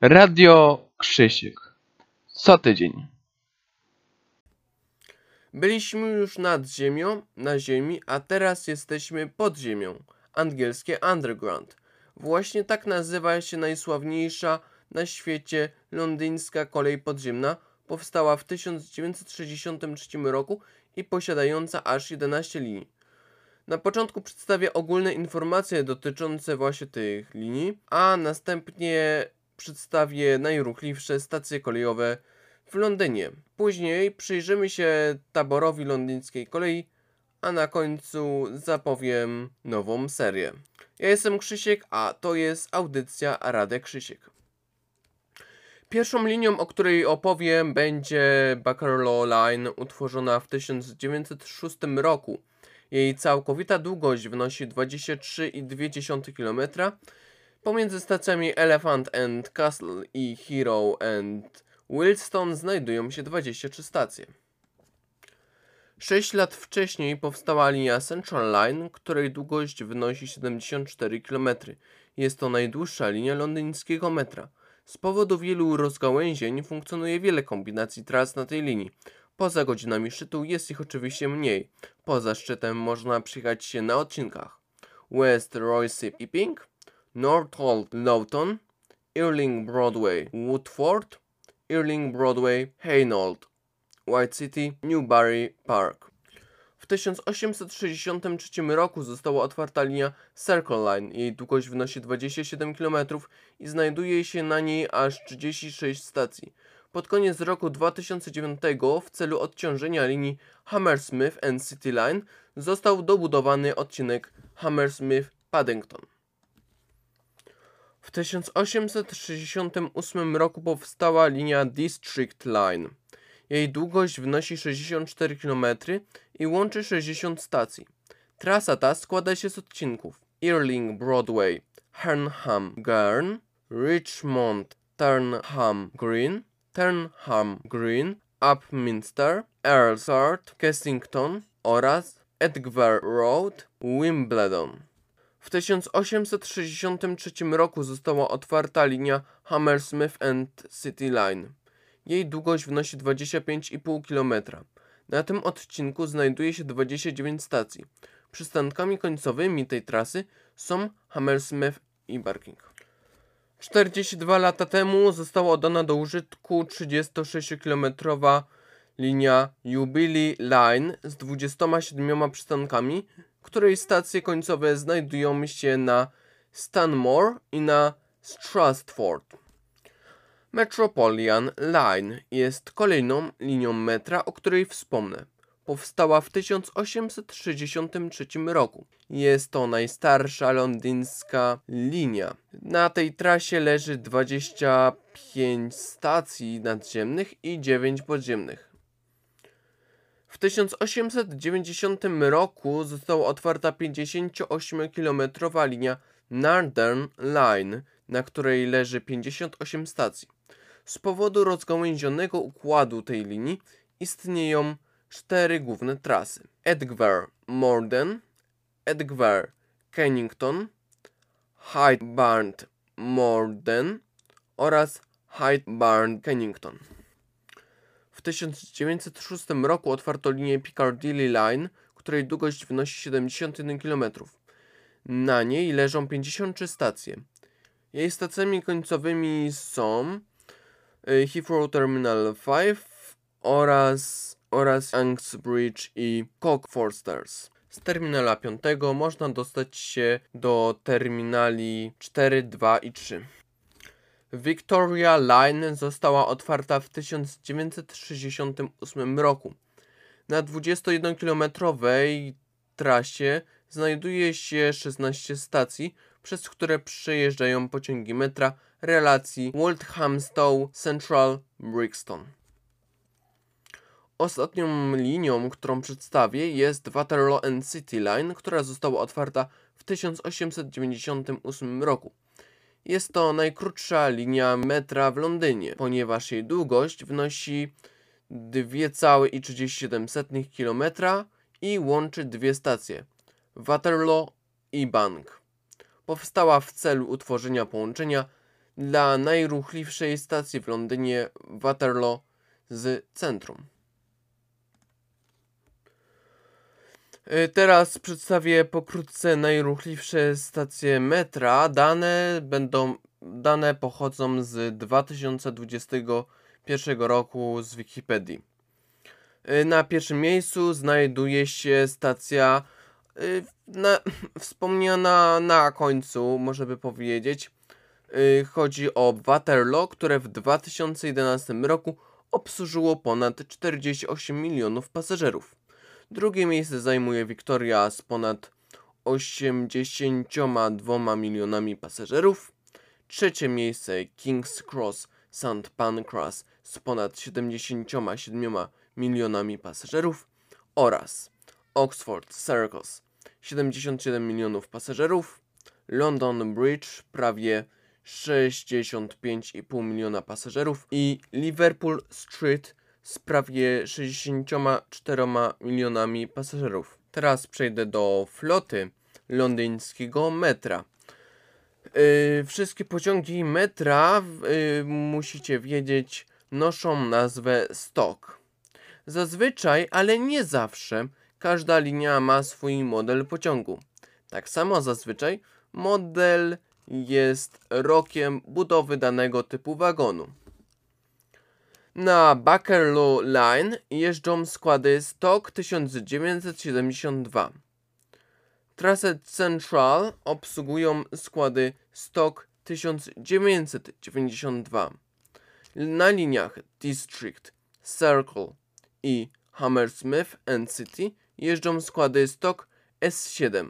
Radio Krzysiek. Co tydzień. Byliśmy już nad ziemią, na ziemi, a teraz jesteśmy pod ziemią. Angielskie underground. Właśnie tak nazywa się najsławniejsza na świecie londyńska kolej podziemna. Powstała w 1963 roku i posiadająca aż 11 linii. Na początku przedstawię ogólne informacje dotyczące właśnie tych linii, a następnie przedstawię najruchliwsze stacje kolejowe w Londynie. Później przyjrzymy się taborowi londyńskiej kolei, a na końcu zapowiem nową serię. Ja jestem Krzysiek, a to jest audycja Radek Krzysiek. Pierwszą linią, o której opowiem, będzie Bakerloo Line, utworzona w 1906 roku. Jej całkowita długość wynosi 23,2 km. Pomiędzy stacjami Elephant and Castle i Hero and Wilston znajdują się 23 stacje. 6 lat wcześniej powstała linia Central Line, której długość wynosi 74 km. Jest to najdłuższa linia londyńskiego metra. Z powodu wielu rozgałęzień funkcjonuje wiele kombinacji tras na tej linii. Poza godzinami szczytu jest ich oczywiście mniej. Poza szczytem można przyjechać się na odcinkach West Royce Epping, Northolt Lowton, Earling Broadway Woodford, Earling Broadway Hainault, White City, Newbury Park. W 1863 roku została otwarta linia Circle Line. Jej długość wynosi 27 km i znajduje się na niej aż 36 stacji. Pod koniec roku 2009 w celu odciążenia linii Hammersmith and City Line został dobudowany odcinek Hammersmith-Paddington. W 1868 roku powstała linia District Line. Jej długość wynosi 64 km i łączy 60 stacji. Trasa ta składa się z odcinków Earling Broadway, Hernham Gurn, Richmond Turnham Green, Turnham Green, Upminster, Earlshart, Kensington oraz Edgware Road, Wimbledon. W 1863 roku została otwarta linia Hammersmith and City Line. Jej długość wynosi 25,5 km. Na tym odcinku znajduje się 29 stacji. Przystankami końcowymi tej trasy są Hammersmith i Barking. 42 lata temu została oddana do użytku 36-kilometrowa linia Jubilee Line z 27 przystankami, której stacje końcowe znajdują się na Stanmore i na Strasford. Metropolitan Line jest kolejną linią metra, o której wspomnę. Powstała w 1863 roku. Jest to najstarsza londyńska linia. Na tej trasie leży 25 stacji nadziemnych i 9 podziemnych. W 1890 roku została otwarta 58-kilometrowa linia Northern Line, na której leży 58 stacji. Z powodu rozgałęzionego układu tej linii istnieją cztery główne trasy: Edgware Morden, Edgware Kennington, Hyde Barn Morden oraz Hyde Barn Kennington. W 1906 roku otwarto linię Piccadilly Line, której długość wynosi 71 km. Na niej leżą 53 stacje. Jej stacjami końcowymi są y, Heathrow Terminal 5 oraz, oraz Uxbridge i Cockfosters. Z terminala 5 można dostać się do terminali 4, 2 i 3. Victoria Line została otwarta w 1968 roku. Na 21-kilometrowej trasie znajduje się 16 stacji, przez które przejeżdżają pociągi metra relacji Walthamstow Central Brixton. Ostatnią linią, którą przedstawię jest Waterloo and City Line, która została otwarta w 1898 roku. Jest to najkrótsza linia metra w Londynie, ponieważ jej długość wynosi 2,37 km i łączy dwie stacje Waterloo i Bank. Powstała w celu utworzenia połączenia dla najruchliwszej stacji w Londynie Waterloo z centrum. Teraz przedstawię pokrótce najruchliwsze stacje metra. Dane będą dane pochodzą z 2021 roku z Wikipedii. Y, Na pierwszym miejscu znajduje się stacja y, na, wspomniana na końcu, można by powiedzieć. Y, Chodzi o Waterloo, które w 2011 roku obsłużyło ponad 48 milionów pasażerów. Drugie miejsce zajmuje Victoria z ponad 82 milionami pasażerów. Trzecie miejsce King's Cross St. Pancras z ponad 77 milionami pasażerów oraz Oxford Circus 77 milionów pasażerów, London Bridge prawie 65,5 miliona pasażerów i Liverpool Street z prawie 64 milionami pasażerów. Teraz przejdę do floty londyńskiego metra. Yy, wszystkie pociągi metra, yy, musicie wiedzieć, noszą nazwę Stock. Zazwyczaj, ale nie zawsze, każda linia ma swój model pociągu. Tak samo zazwyczaj model jest rokiem budowy danego typu wagonu. Na Bakerloo Line jeżdżą składy Stock 1972. Trasę Central obsługują składy Stock 1992. Na liniach District, Circle i Hammersmith and City jeżdżą składy Stock S7.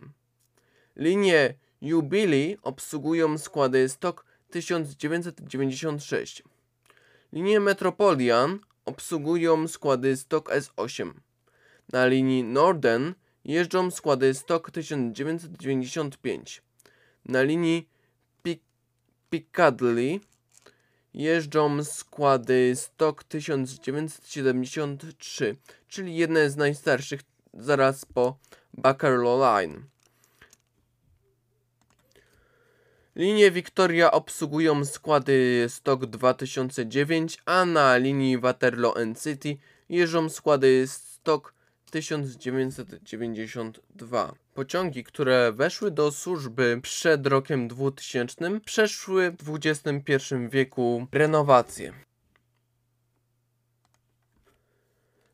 Linie Jubilee obsługują składy Stock 1996. Linie Metropolitan obsługują składy Stock S8. Na linii Northern jeżdżą składy Stock 1995. Na linii Pic- Piccadilly jeżdżą składy Stock 1973, czyli jedne z najstarszych zaraz po Bakerloo Line. Linie Victoria obsługują składy Stock 2009, a na linii Waterloo and City jeżdżą składy Stock 1992. Pociągi, które weszły do służby przed rokiem 2000, przeszły w XXI wieku renowację.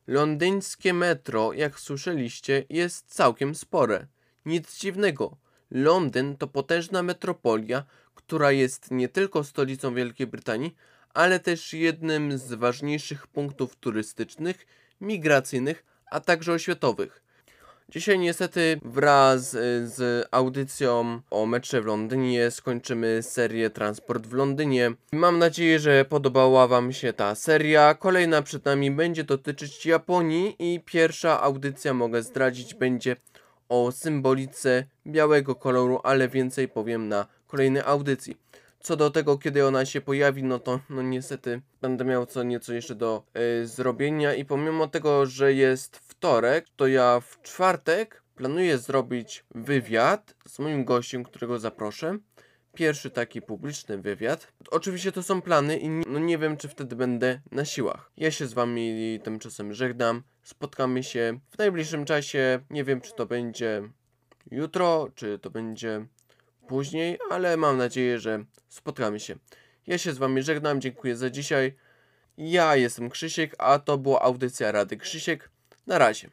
Londyńskie metro, jak słyszeliście, jest całkiem spore. Nic dziwnego. Londyn to potężna metropolia, która jest nie tylko stolicą Wielkiej Brytanii, ale też jednym z ważniejszych punktów turystycznych, migracyjnych, a także oświatowych. Dzisiaj niestety wraz y, z audycją o metrze w Londynie skończymy serię Transport w Londynie. Mam nadzieję, że podobała Wam się ta seria. Kolejna przed nami będzie dotyczyć Japonii i pierwsza audycja mogę zdradzić będzie o symbolice białego koloru, ale więcej powiem na kolejnej audycji. Co do tego, kiedy ona się pojawi, no to no niestety będę miał co nieco jeszcze do y, zrobienia i pomimo tego, że jest wtorek, to ja w czwartek planuję zrobić wywiad z moim gościem, którego zaproszę. Pierwszy taki publiczny wywiad. Oczywiście to są plany i no nie wiem, czy wtedy będę na siłach. Ja się z wami tymczasem żegnam. Spotkamy się w najbliższym czasie. Nie wiem, czy to będzie jutro, czy to będzie później, ale mam nadzieję, że spotkamy się. Ja się z wami żegnam, dziękuję za dzisiaj. Ja jestem Krzysiek, a to była audycja Rady Krzysiek. Na razie.